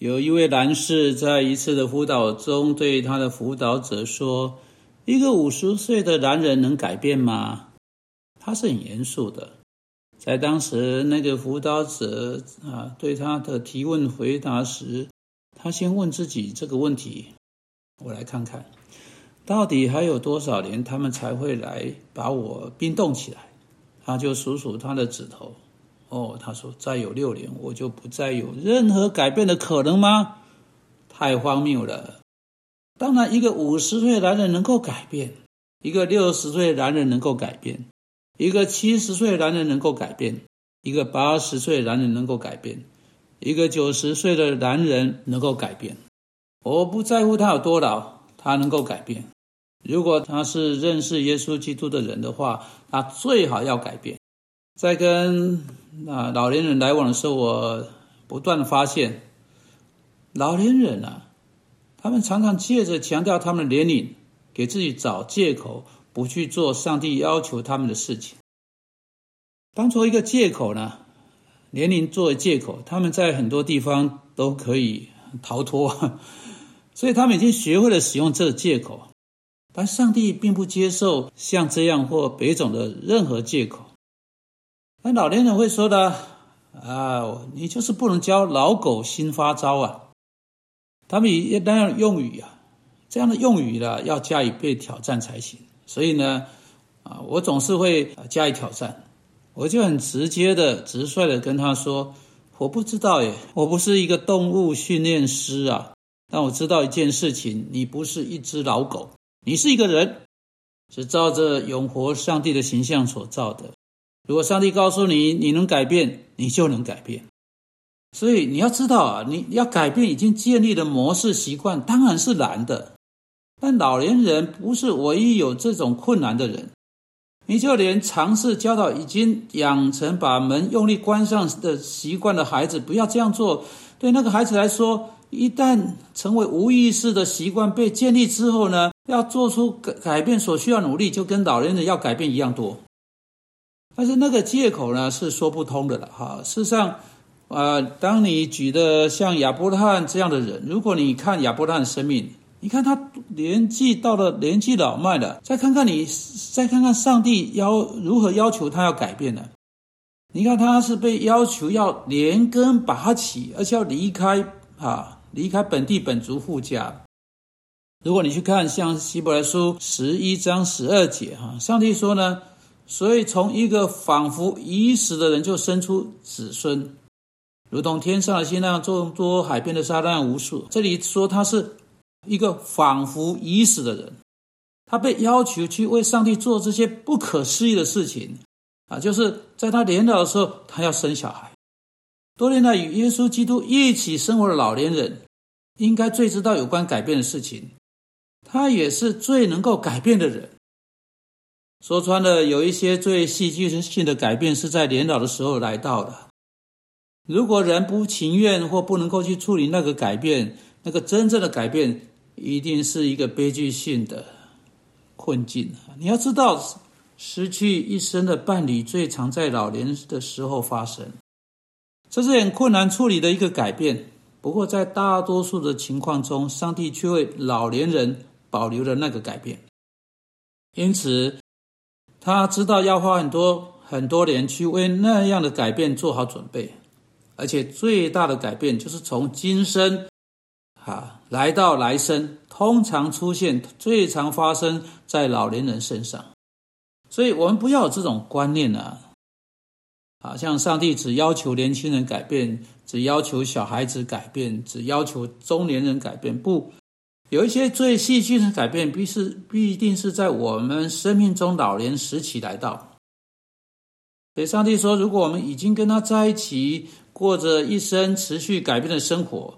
有一位男士在一次的辅导中对他的辅导者说：“一个五十岁的男人能改变吗？”他是很严肃的。在当时，那个辅导者啊对他的提问回答时，他先问自己这个问题：“我来看看，到底还有多少年他们才会来把我冰冻起来？”他就数数他的指头。哦，他说：“再有六年，我就不再有任何改变的可能吗？太荒谬了！当然，一个五十岁男人能够改变，一个六十岁男人能够改变，一个七十岁男人能够改变，一个八十岁男人能够改变，一个九十岁的男人能够改变。我不在乎他有多老，他能够改变。如果他是认识耶稣基督的人的话，他最好要改变。”在跟啊老年人来往的时候，我不断的发现，老年人啊，他们常常借着强调他们的年龄，给自己找借口，不去做上帝要求他们的事情。当做一个借口呢，年龄作为借口，他们在很多地方都可以逃脱，所以他们已经学会了使用这个借口。但上帝并不接受像这样或别种的任何借口。那老年人会说的啊，你就是不能教老狗新发招啊！他们也那样用语啊，这样的用语呢，要加以被挑战才行。所以呢，啊，我总是会加以挑战。我就很直接的、直率的跟他说：“我不知道耶，我不是一个动物训练师啊。但我知道一件事情，你不是一只老狗，你是一个人，是照着永活上帝的形象所造的。”如果上帝告诉你你能改变，你就能改变。所以你要知道啊，你要改变已经建立的模式习惯，当然是难的。但老年人不是唯一有这种困难的人。你就连尝试教导已经养成把门用力关上的习惯的孩子，不要这样做。对那个孩子来说，一旦成为无意识的习惯被建立之后呢，要做出改改变所需要努力，就跟老年人要改变一样多。但是那个借口呢是说不通的了哈。事实上，啊，当你举的像亚伯拉罕这样的人，如果你看亚伯拉罕的生命，你看他年纪到了年纪老迈了，再看看你，再看看上帝要如何要求他要改变呢？你看他是被要求要连根拔起，而且要离开啊，离开本地本族富家。如果你去看像希伯来书十一章十二节哈，上帝说呢。所以，从一个仿佛已死的人就生出子孙，如同天上的星那样众多，海边的沙那样无数。这里说他是一个仿佛已死的人，他被要求去为上帝做这些不可思议的事情啊！就是在他年老的时候，他要生小孩。多年来与耶稣基督一起生活的老年人，应该最知道有关改变的事情，他也是最能够改变的人。说穿了，有一些最戏剧性的改变是在年老的时候来到的。如果人不情愿或不能够去处理那个改变，那个真正的改变一定是一个悲剧性的困境。你要知道，失去一生的伴侣最常在老年的时候发生，这是很困难处理的一个改变。不过，在大多数的情况中，上帝却为老年人保留了那个改变，因此。他知道要花很多很多年去为那样的改变做好准备，而且最大的改变就是从今生，啊，来到来生，通常出现最常发生在老年人身上，所以我们不要有这种观念啊，啊，像上帝只要求年轻人改变，只要求小孩子改变，只要求中年人改变，不。有一些最戏剧的改变，必是必定是在我们生命中老年时期来到。所以，上帝说，如果我们已经跟他在一起，过着一生持续改变的生活，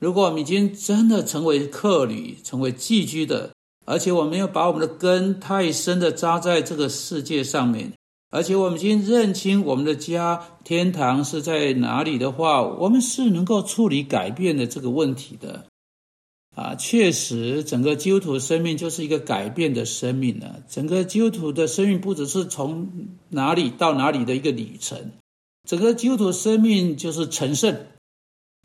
如果我们已经真的成为客旅，成为寄居的，而且我们要把我们的根太深的扎在这个世界上面，而且我们已经认清我们的家天堂是在哪里的话，我们是能够处理改变的这个问题的。啊，确实，整个基督徒生命就是一个改变的生命呢。整个基督徒的生命不只是从哪里到哪里的一个旅程，整个基督徒生命就是成圣，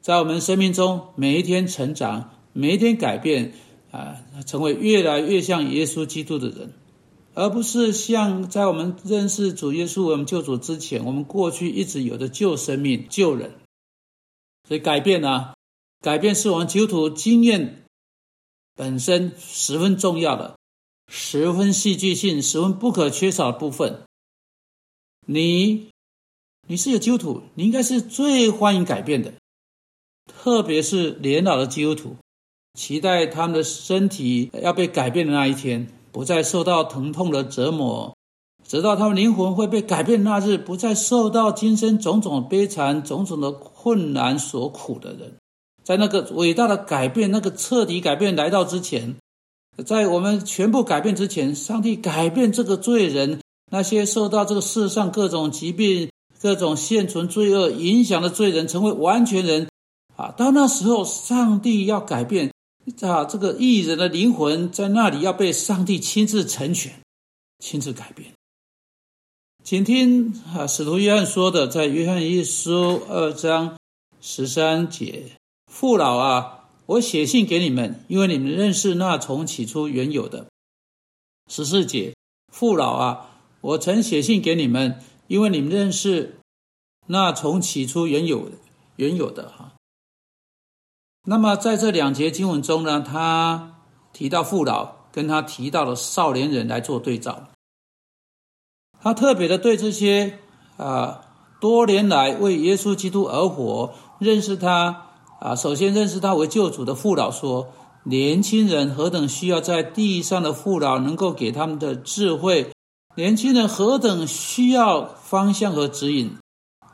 在我们生命中每一天成长，每一天改变啊，成为越来越像耶稣基督的人，而不是像在我们认识主耶稣我们救主之前，我们过去一直有的旧生命、旧人。所以改变呢，改变是我们基督徒经验本身十分重要的、十分戏剧性、十分不可缺少的部分。你，你是有基督徒，你应该是最欢迎改变的。特别是年老的基督徒，期待他们的身体要被改变的那一天，不再受到疼痛的折磨，直到他们灵魂会被改变那日，不再受到今生种种悲惨、种种的困难所苦的人，在那个伟大的改变、那个彻底改变来到之前，在我们全部改变之前，上帝改变这个罪人，那些受到这个世上各种疾病、各种现存罪恶影响的罪人，成为完全人。啊，到那时候，上帝要改变啊，这个艺人的灵魂在那里要被上帝亲自成全、亲自改变。请听啊，使徒约翰说的，在约翰一书二章十三节：“父老啊，我写信给你们，因为你们认识那从起初原有的。”十四节：“父老啊，我曾写信给你们，因为你们认识那从起初原有原有的。”哈。那么在这两节经文中呢，他提到父老，跟他提到了少年人来做对照。他特别的对这些啊多年来为耶稣基督而活、认识他啊，首先认识他为救主的父老说：年轻人何等需要在地上的父老能够给他们的智慧，年轻人何等需要方向和指引。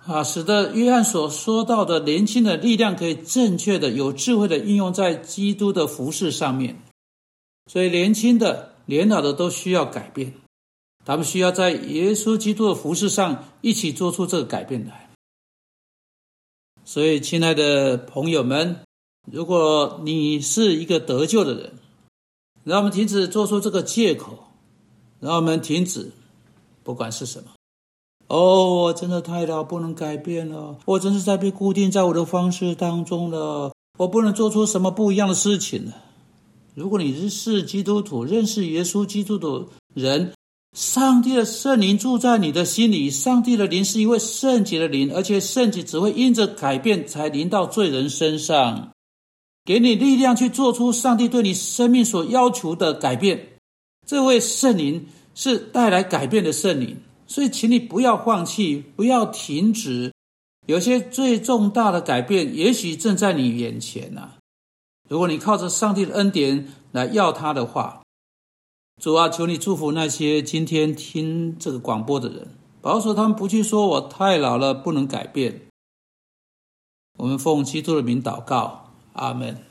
啊，使得约翰所说到的年轻的力量可以正确的、有智慧的应用在基督的服饰上面。所以，年轻的、年老的都需要改变，他们需要在耶稣基督的服饰上一起做出这个改变来。所以，亲爱的朋友们，如果你是一个得救的人，让我们停止做出这个借口，让我们停止，不管是什么。哦，我真的太老，不能改变了。我真是在被固定在我的方式当中了。我不能做出什么不一样的事情了。如果你是基督徒，认识耶稣基督的人，上帝的圣灵住在你的心里。上帝的灵是一位圣洁的灵，而且圣洁只会因着改变才临到罪人身上，给你力量去做出上帝对你生命所要求的改变。这位圣灵是带来改变的圣灵。所以，请你不要放弃，不要停止。有些最重大的改变，也许正在你眼前呢。如果你靠着上帝的恩典来要他的话，主啊，求你祝福那些今天听这个广播的人，保守他们不去说我太老了，不能改变。我们奉基督的名祷告，阿门。